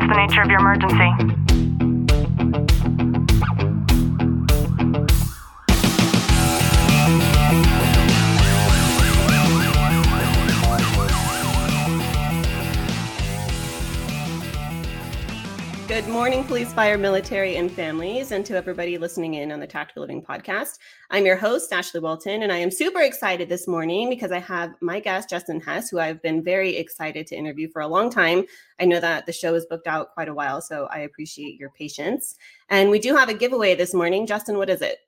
What's the nature of your emergency? Good morning, police, fire, military, and families, and to everybody listening in on the Tactical Living podcast. I'm your host, Ashley Walton, and I am super excited this morning because I have my guest, Justin Hess, who I've been very excited to interview for a long time. I know that the show is booked out quite a while, so I appreciate your patience. And we do have a giveaway this morning. Justin, what is it?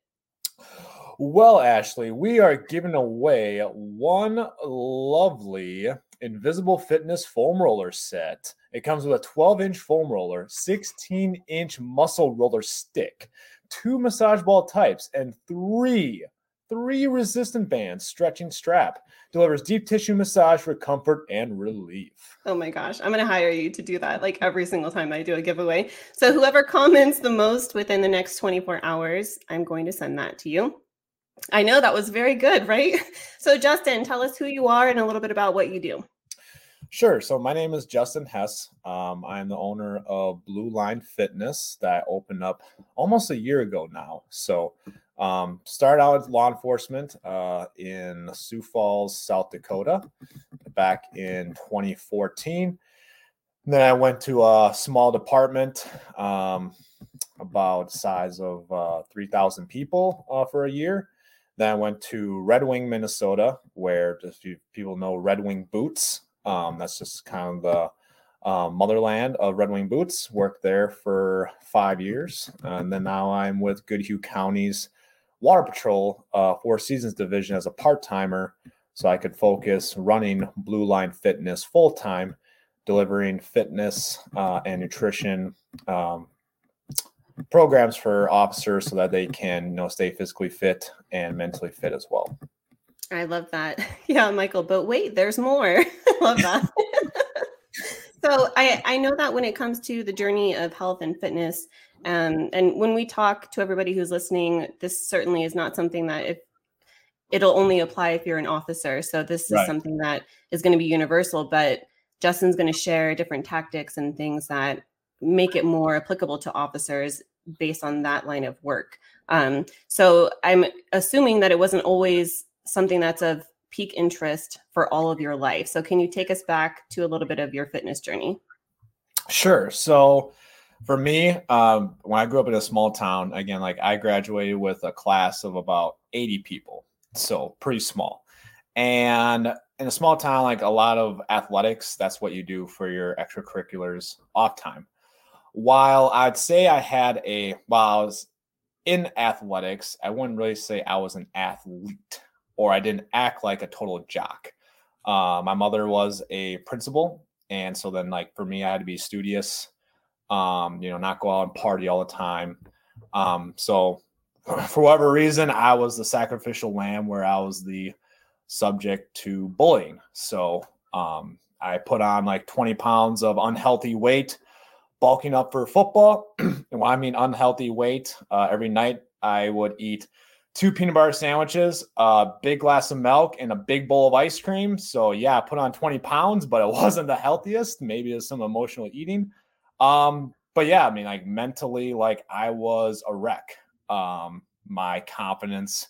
Well, Ashley, we are giving away one lovely Invisible Fitness foam roller set. It comes with a 12 inch foam roller, 16 inch muscle roller stick, two massage ball types, and three, three resistant bands stretching strap. Delivers deep tissue massage for comfort and relief. Oh my gosh, I'm going to hire you to do that like every single time I do a giveaway. So, whoever comments the most within the next 24 hours, I'm going to send that to you. I know that was very good, right? So, Justin, tell us who you are and a little bit about what you do. Sure. So my name is Justin Hess. Um, I'm the owner of Blue Line Fitness that opened up almost a year ago now. So um, started out with law enforcement uh, in Sioux Falls, South Dakota, back in 2014. Then I went to a small department, um, about size of uh, 3,000 people uh, for a year. Then I went to Red Wing, Minnesota, where just people know Red Wing Boots. Um, that's just kind of the um, motherland of Red Wing Boots. Worked there for five years, and then now I'm with Goodhue County's Water Patrol uh, Four Seasons Division as a part timer, so I could focus running Blue Line Fitness full time, delivering fitness uh, and nutrition um, programs for officers so that they can you know stay physically fit and mentally fit as well. I love that. Yeah, Michael, but wait, there's more. Love that. so I, I know that when it comes to the journey of health and fitness, um, and when we talk to everybody who's listening, this certainly is not something that if it'll only apply if you're an officer. So this is something that is going to be universal, but Justin's going to share different tactics and things that make it more applicable to officers based on that line of work. Um, so I'm assuming that it wasn't always something that's of peak interest for all of your life. So can you take us back to a little bit of your fitness journey? Sure. So for me, um, when I grew up in a small town, again, like I graduated with a class of about 80 people. So pretty small. And in a small town, like a lot of athletics, that's what you do for your extracurriculars off time. While I'd say I had a, while I was in athletics, I wouldn't really say I was an athlete or I didn't act like a total jock. Uh, my mother was a principal. And so then, like, for me, I had to be studious, um, you know, not go out and party all the time. Um, so, for whatever reason, I was the sacrificial lamb where I was the subject to bullying. So, um, I put on like 20 pounds of unhealthy weight, bulking up for football. and when I mean unhealthy weight, uh, every night I would eat two peanut butter sandwiches, a big glass of milk, and a big bowl of ice cream. So yeah, I put on 20 pounds, but it wasn't the healthiest. Maybe there's some emotional eating. Um, but yeah, I mean, like mentally, like I was a wreck. Um, my confidence,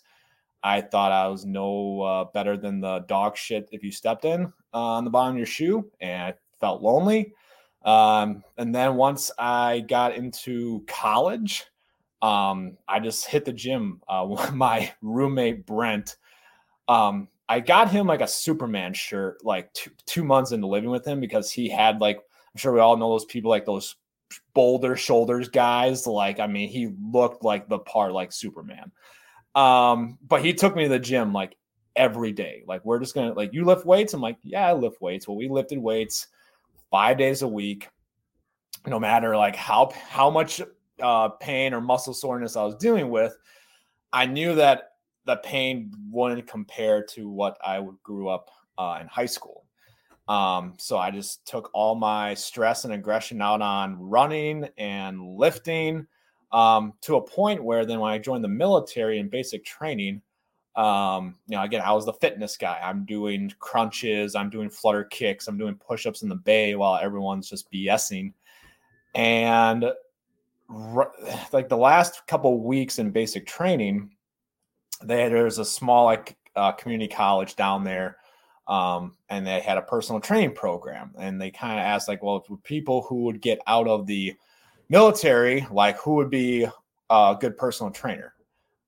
I thought I was no uh, better than the dog shit if you stepped in uh, on the bottom of your shoe, and I felt lonely. Um, and then once I got into college, um, I just hit the gym. Uh, my roommate Brent, um, I got him like a Superman shirt like two, two months into living with him because he had like I'm sure we all know those people like those boulder shoulders guys. Like I mean, he looked like the part like Superman. Um, but he took me to the gym like every day. Like we're just gonna like you lift weights. I'm like yeah, I lift weights. Well, we lifted weights five days a week, no matter like how how much uh, pain or muscle soreness I was dealing with, I knew that the pain wouldn't compare to what I grew up uh, in high school. Um, so I just took all my stress and aggression out on running and lifting um, to a point where then when I joined the military in basic training, um, you know, again, I was the fitness guy. I'm doing crunches, I'm doing flutter kicks, I'm doing push ups in the bay while everyone's just BSing. And like the last couple weeks in basic training, they, there's a small like uh, community college down there um, and they had a personal training program and they kind of asked like well if people who would get out of the military like who would be a good personal trainer?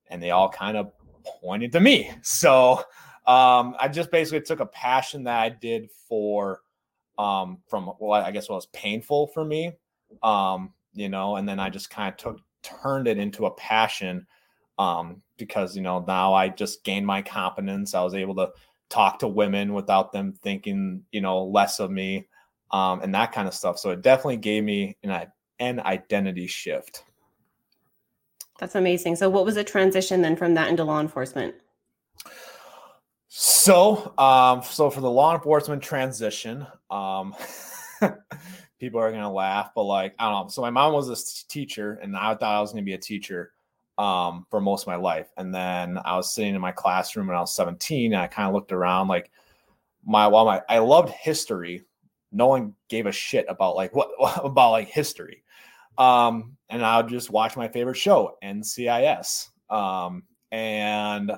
And they all kind of pointed to me. So um, i just basically took a passion that i did for um, from what i guess what was painful for me um, you know and then i just kind of took turned it into a passion um, because you know now I just gained my confidence. I was able to talk to women without them thinking you know less of me, um, and that kind of stuff. So it definitely gave me an an identity shift. That's amazing. So what was the transition then from that into law enforcement? So, um, so for the law enforcement transition, um, people are gonna laugh, but like I don't know. So my mom was a teacher, and I thought I was gonna be a teacher um, for most of my life. And then I was sitting in my classroom when I was 17 and I kind of looked around like my while my I loved history. No one gave a shit about like what about like history. Um, and I would just watch my favorite show, NCIS. Um, and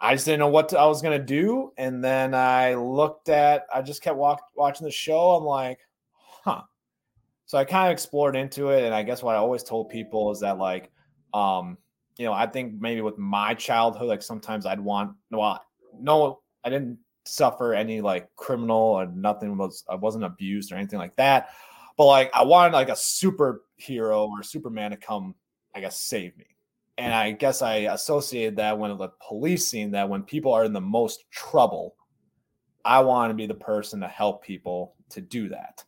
I just didn't know what I was gonna do. And then I looked at, I just kept walk, watching the show. I'm like, huh. So I kind of explored into it, and I guess what I always told people is that like um, you know, I think maybe with my childhood, like sometimes I'd want well, no, I didn't suffer any like criminal or nothing was I wasn't abused or anything like that. But like I wanted like a superhero or Superman to come, I guess, save me. And I guess I associated that when the policing that when people are in the most trouble, I want to be the person to help people to do that.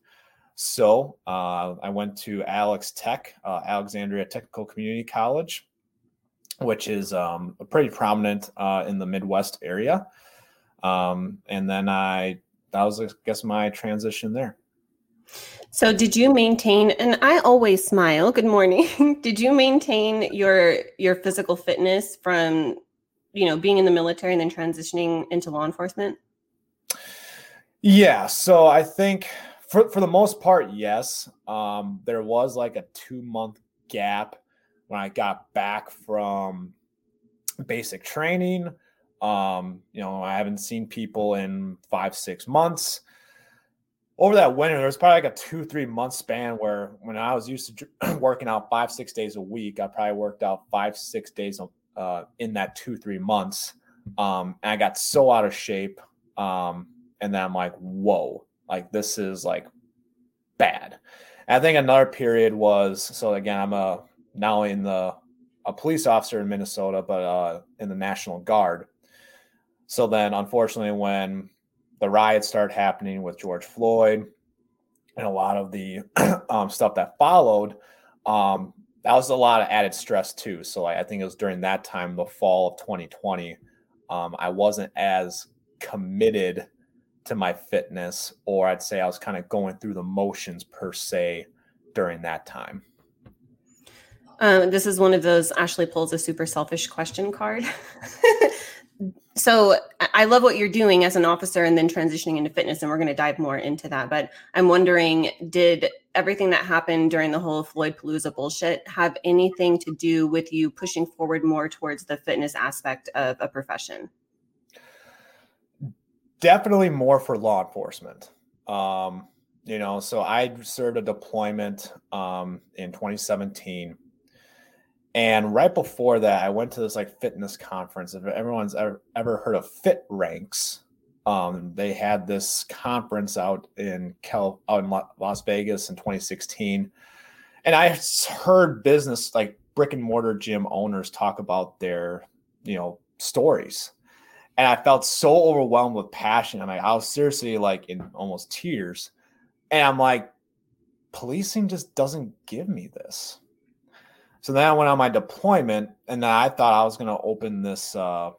So uh, I went to Alex Tech, uh, Alexandria Technical Community College, which is um, pretty prominent uh, in the Midwest area. Um, and then I, that was, I guess, my transition there. So did you maintain and I always smile. Good morning. did you maintain your your physical fitness from you know being in the military and then transitioning into law enforcement? Yeah, so I think for for the most part, yes. Um, there was like a two month gap when I got back from basic training. Um, you know, I haven't seen people in five, six months. Over that winter, there was probably like a two, three month span where when I was used to working out five, six days a week, I probably worked out five, six days uh, in that two, three months. Um, and I got so out of shape. Um, and then I'm like, whoa, like this is like bad. I think another period was so again, I'm a now in the a police officer in Minnesota, but uh, in the National Guard. So then, unfortunately, when the riots started happening with George Floyd and a lot of the um, stuff that followed, um, that was a lot of added stress too. So I think it was during that time, the fall of 2020, um, I wasn't as committed to my fitness, or I'd say I was kind of going through the motions per se during that time. Um, this is one of those Ashley pulls a super selfish question card. so I love what you're doing as an officer and then transitioning into fitness, and we're going to dive more into that. But I'm wondering, did everything that happened during the whole Floyd Palooza bullshit have anything to do with you pushing forward more towards the fitness aspect of a profession? Definitely more for law enforcement. Um, you know, so I served a deployment um, in 2017. And right before that, I went to this like fitness conference. If everyone's ever, ever heard of Fit Ranks, um, they had this conference out in Cal out in Las Vegas in 2016. And I heard business like brick and mortar gym owners talk about their, you know, stories and I felt so overwhelmed with passion. I mean, I was seriously like in almost tears, and I'm like, policing just doesn't give me this. So then I went on my deployment, and then I thought I was going to open this uh,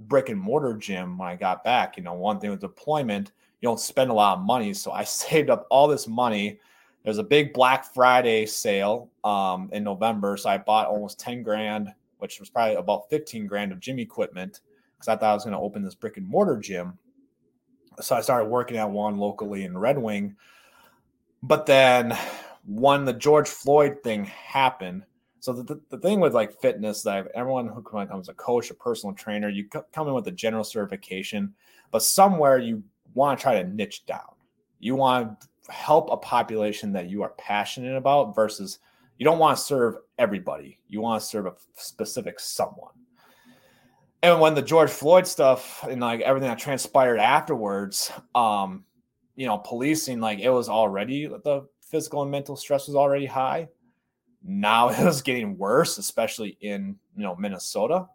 brick and mortar gym when I got back. You know, one thing with deployment, you don't spend a lot of money, so I saved up all this money. There's a big Black Friday sale um, in November, so I bought almost ten grand, which was probably about fifteen grand of gym equipment because I thought I was going to open this brick and mortar gym. So I started working at one locally in Red Wing. But then when the George Floyd thing happened, so the, the, the thing with like fitness that I've, everyone who comes a coach, a personal trainer, you come in with a general certification, but somewhere you want to try to niche down. You want to help a population that you are passionate about versus you don't want to serve everybody. You want to serve a specific someone. And when the George Floyd stuff and like everything that transpired afterwards, um, you know, policing, like it was already the physical and mental stress was already high. Now it was getting worse, especially in you know Minnesota.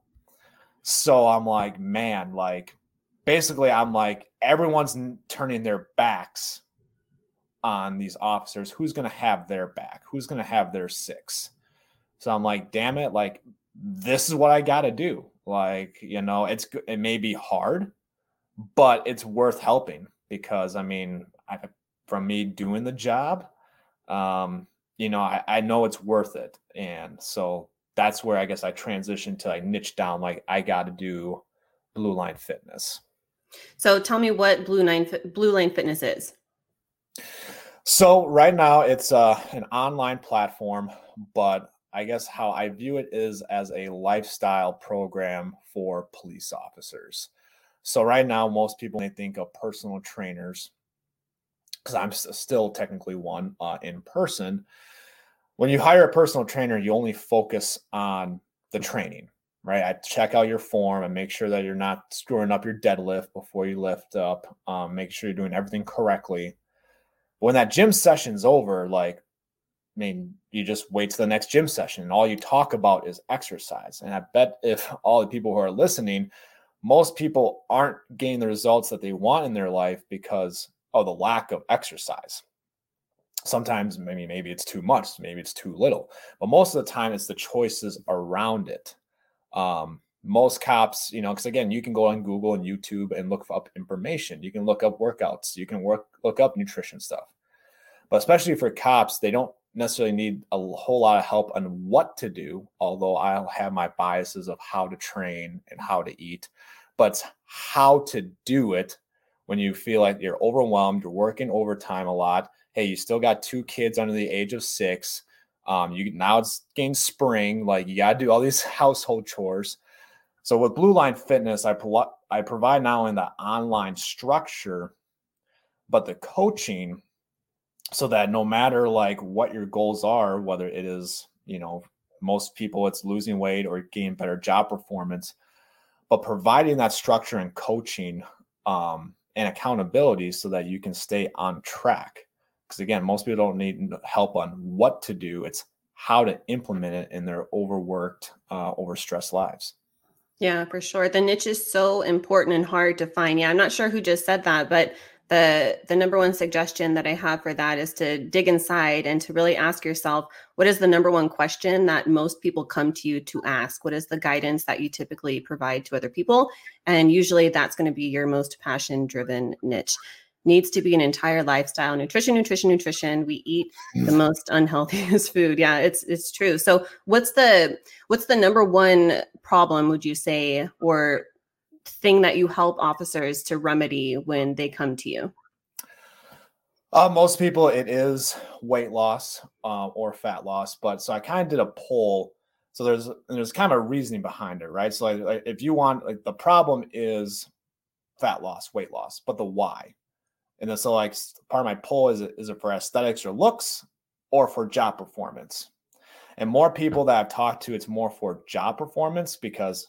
So I'm like, man, like basically, I'm like, everyone's turning their backs on these officers. Who's going to have their back? Who's going to have their six? So I'm like, damn it, like this is what I got to do. Like, you know, it's it may be hard, but it's worth helping because I mean, I, from me doing the job, um, you know, I, I know it's worth it. And so that's where I guess I transitioned to like niche down, like I got to do blue line fitness. So tell me what blue line blue line fitness is. So right now it's uh, an online platform, but I guess how I view it is as a lifestyle program for police officers. So right now, most people may think of personal trainers because I'm still technically one uh, in person. When you hire a personal trainer, you only focus on the training, right? I check out your form and make sure that you're not screwing up your deadlift before you lift up. Um, make sure you're doing everything correctly. But when that gym session's over, like, I mean, you just wait to the next gym session and all you talk about is exercise. And I bet if all the people who are listening, most people aren't getting the results that they want in their life because of the lack of exercise. Sometimes maybe maybe it's too much maybe it's too little but most of the time it's the choices around it. Um, most cops you know because again you can go on google and youtube and look up information. You can look up workouts. You can work look up nutrition stuff. But especially for cops they don't necessarily need a whole lot of help on what to do although i'll have my biases of how to train and how to eat but how to do it when you feel like you're overwhelmed, you're working overtime a lot. Hey, you still got two kids under the age of six. Um, you now it's getting spring, like you got to do all these household chores. So with Blue Line Fitness, I pro- I provide not only the online structure, but the coaching, so that no matter like what your goals are, whether it is you know most people it's losing weight or getting better job performance, but providing that structure and coaching um, and accountability so that you can stay on track. Because again, most people don't need help on what to do; it's how to implement it in their overworked, uh, overstressed lives. Yeah, for sure. The niche is so important and hard to find. Yeah, I'm not sure who just said that, but the the number one suggestion that i have for that is to dig inside and to really ask yourself what is the number one question that most people come to you to ask? What is the guidance that you typically provide to other people? And usually that's going to be your most passion driven niche. Needs to be an entire lifestyle nutrition nutrition nutrition. We eat the mm. most unhealthiest food. Yeah it's it's true. So what's the what's the number one problem would you say or thing that you help officers to remedy when they come to you? Uh, most people, it is weight loss uh, or fat loss. But so I kind of did a poll. So there's there's kind of a reasoning behind it, right? So like, if you want, like the problem is fat loss, weight loss, but the why. And so like part of my poll is is it for aesthetics or looks or for job performance? And more people that I've talked to, it's more for job performance because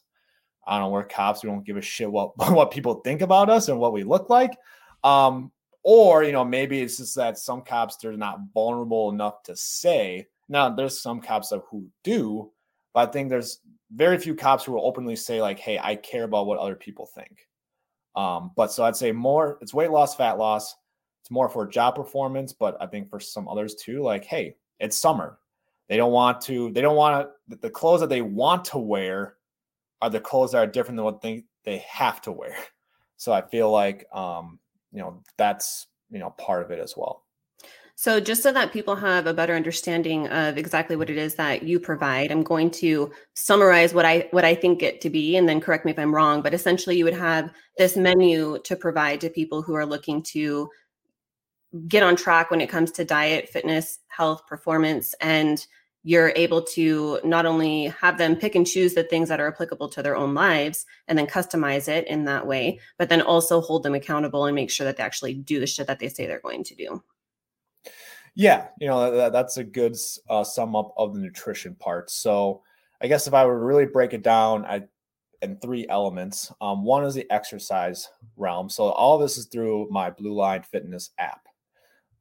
I don't we're cops. We don't give a shit what what people think about us and what we look like. Um, or you know, maybe it's just that some cops they're not vulnerable enough to say. Now, there's some cops who do, but I think there's very few cops who will openly say like, "Hey, I care about what other people think." Um, but so I'd say more. It's weight loss, fat loss. It's more for job performance, but I think for some others too, like, hey, it's summer. They don't want to. They don't want to. The clothes that they want to wear are the clothes that are different than what they they have to wear. So I feel like um, you know that's you know part of it as well. So just so that people have a better understanding of exactly what it is that you provide, I'm going to summarize what I what I think it to be and then correct me if I'm wrong, but essentially you would have this menu to provide to people who are looking to get on track when it comes to diet, fitness, health, performance, and you're able to not only have them pick and choose the things that are applicable to their own lives and then customize it in that way, but then also hold them accountable and make sure that they actually do the shit that they say they're going to do. Yeah, you know that, that's a good uh, sum up of the nutrition part. So, I guess if I were to really break it down, I in three elements. Um, one is the exercise realm. So all this is through my Blue Line Fitness app.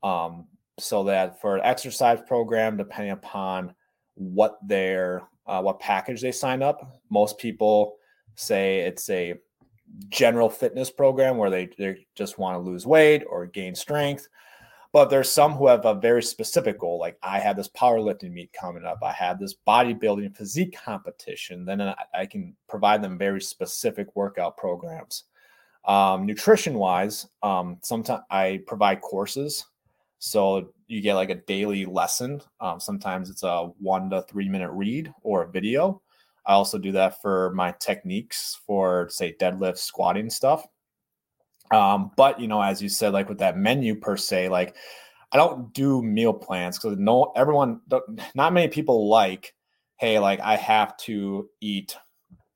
Um, so that for an exercise program, depending upon what their uh, what package they sign up, most people say it's a general fitness program where they, they just want to lose weight or gain strength. But there's some who have a very specific goal, like I have this powerlifting meet coming up, I have this bodybuilding physique competition. Then I, can provide them very specific workout programs. Um, nutrition wise, um, sometimes I provide courses so you get like a daily lesson. Um, sometimes it's a one to three minute read or a video. I also do that for my techniques for say deadlift, squatting stuff. Um, but you know, as you said, like with that menu per se, like I don't do meal plans because no everyone, not many people like, hey, like I have to eat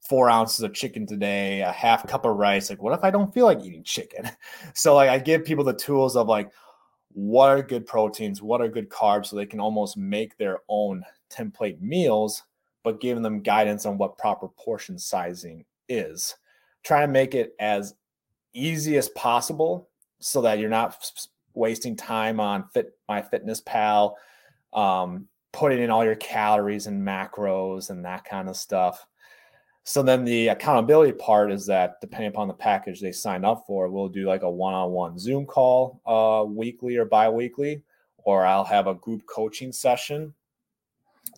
four ounces of chicken today, a half cup of rice. Like, what if I don't feel like eating chicken? So like I give people the tools of like, what are good proteins, what are good carbs, so they can almost make their own template meals, but giving them guidance on what proper portion sizing is. Try to make it as easy as possible so that you're not wasting time on fit MyFitnessPal um, putting in all your calories and macros and that kind of stuff so then the accountability part is that depending upon the package they sign up for, we'll do like a one-on-one Zoom call uh, weekly or bi-weekly, or I'll have a group coaching session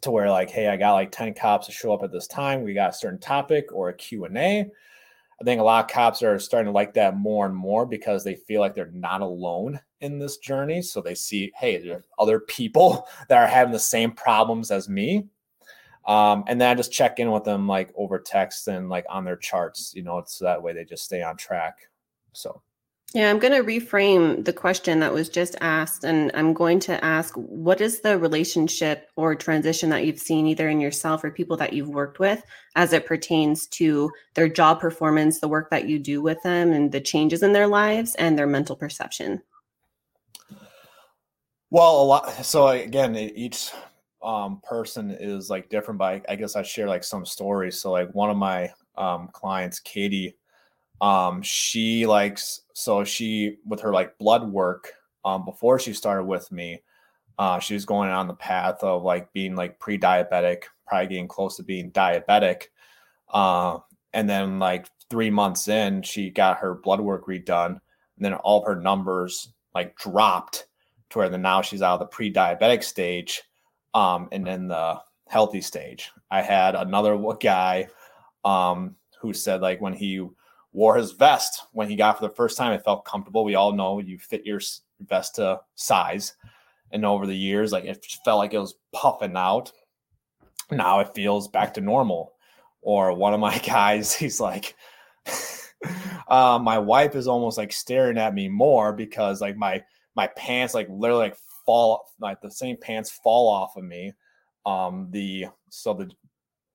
to where like, hey, I got like 10 cops to show up at this time. We got a certain topic or a Q&A. I think a lot of cops are starting to like that more and more because they feel like they're not alone in this journey. So they see, hey, there are other people that are having the same problems as me um, and then I just check in with them like over text and like on their charts, you know, it's that way they just stay on track. So, yeah, I'm going to reframe the question that was just asked. And I'm going to ask what is the relationship or transition that you've seen either in yourself or people that you've worked with as it pertains to their job performance, the work that you do with them, and the changes in their lives and their mental perception? Well, a lot. So, again, each um, person is like different, but I, guess I share like some stories. So like one of my um, clients, Katie, um, she likes so she with her like blood work um, before she started with me, uh, she was going on the path of like being like pre-diabetic, probably getting close to being diabetic. Uh, and then like three months in, she got her blood work redone, and then all of her numbers like dropped to where then now she's out of the pre-diabetic stage um, and then the healthy stage. I had another guy um, who said like when he wore his vest when he got for the first time, it felt comfortable. We all know you fit your vest to size, and over the years, like it felt like it was puffing out. Now it feels back to normal. Or one of my guys, he's like. uh, my wife is almost like staring at me more because like my my pants like literally like fall like the same pants fall off of me. Um, the so the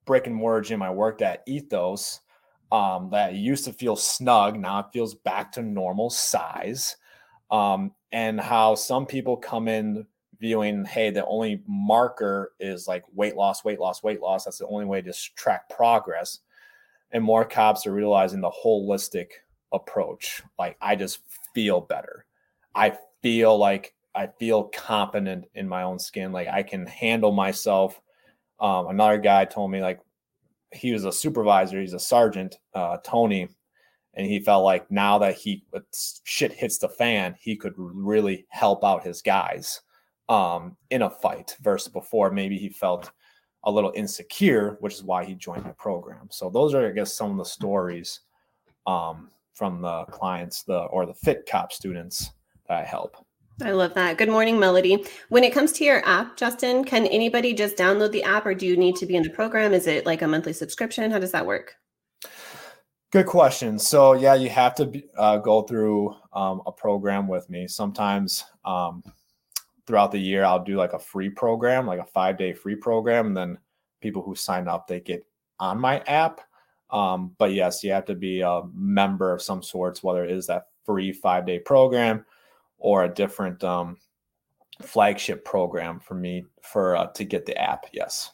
brick and mortar gym I worked at, Ethos, um, that used to feel snug, now it feels back to normal size. Um, and how some people come in viewing, hey, the only marker is like weight loss, weight loss, weight loss. That's the only way to track progress. And more cops are realizing the holistic approach. Like I just feel better. I feel like I feel confident in my own skin. Like I can handle myself. Um, another guy told me like he was a supervisor. He's a sergeant, uh, Tony, and he felt like now that he shit hits the fan, he could really help out his guys um, in a fight. Versus before, maybe he felt a little insecure, which is why he joined my program. So those are, I guess, some of the stories um, from the clients, the or the Fit Cop students that I help. I love that. Good morning, Melody. When it comes to your app, Justin, can anybody just download the app or do you need to be in the program? Is it like a monthly subscription? How does that work? Good question. So yeah, you have to uh, go through um, a program with me. Sometimes um, throughout the year, I'll do like a free program, like a five day free program, and then people who sign up they get on my app. Um, but yes, you have to be a member of some sorts, whether it is that free five day program or a different um, flagship program for me for uh, to get the app. Yes.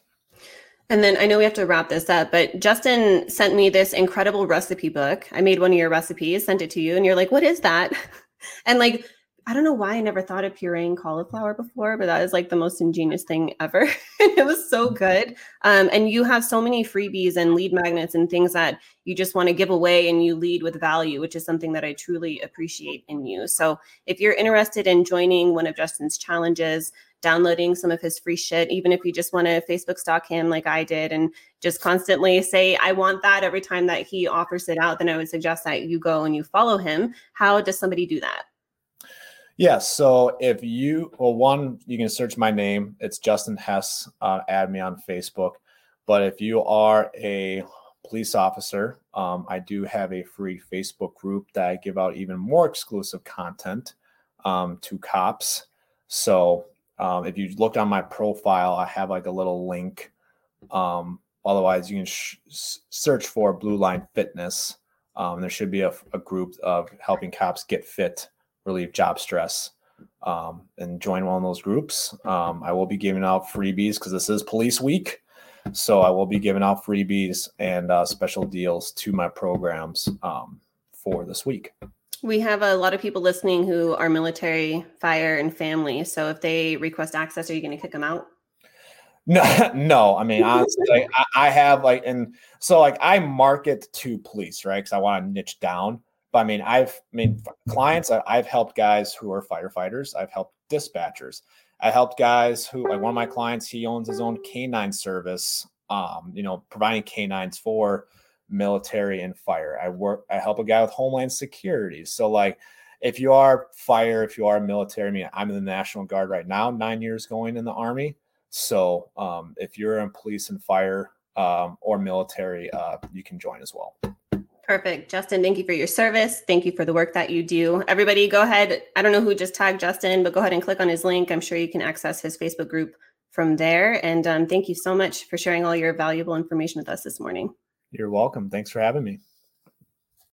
And then I know we have to wrap this up, but Justin sent me this incredible recipe book. I made one of your recipes, sent it to you, and you're like, "What is that?" and like I don't know why I never thought of pureeing cauliflower before, but that is like the most ingenious thing ever. it was so mm-hmm. good. Um, and you have so many freebies and lead magnets and things that you just want to give away and you lead with value, which is something that I truly appreciate in you. So if you're interested in joining one of Justin's challenges, downloading some of his free shit, even if you just want to Facebook stalk him like I did and just constantly say, I want that every time that he offers it out, then I would suggest that you go and you follow him. How does somebody do that? Yes. So if you, well, one, you can search my name. It's Justin Hess. Uh, add me on Facebook. But if you are a police officer, um, I do have a free Facebook group that I give out even more exclusive content um, to cops. So um, if you looked on my profile, I have like a little link. Um, otherwise, you can sh- search for Blue Line Fitness. Um, there should be a, a group of helping cops get fit relieve job stress um, and join one of those groups. Um, I will be giving out freebies because this is police week. So I will be giving out freebies and uh, special deals to my programs um, for this week. We have a lot of people listening who are military, fire, and family. So if they request access, are you going to kick them out? No, no. I mean, honestly, like, I, I have like, and so like I market to police, right? Because I want to niche down. But I mean, I've I mean clients. I've helped guys who are firefighters. I've helped dispatchers. I helped guys who like one of my clients. He owns his own canine service. Um, you know, providing canines for military and fire. I work. I help a guy with homeland security. So like, if you are fire, if you are military, I mean, I'm in the National Guard right now. Nine years going in the Army. So um, if you're in police and fire um, or military, uh, you can join as well. Perfect. Justin, thank you for your service. Thank you for the work that you do. Everybody, go ahead. I don't know who just tagged Justin, but go ahead and click on his link. I'm sure you can access his Facebook group from there. And um, thank you so much for sharing all your valuable information with us this morning. You're welcome. Thanks for having me.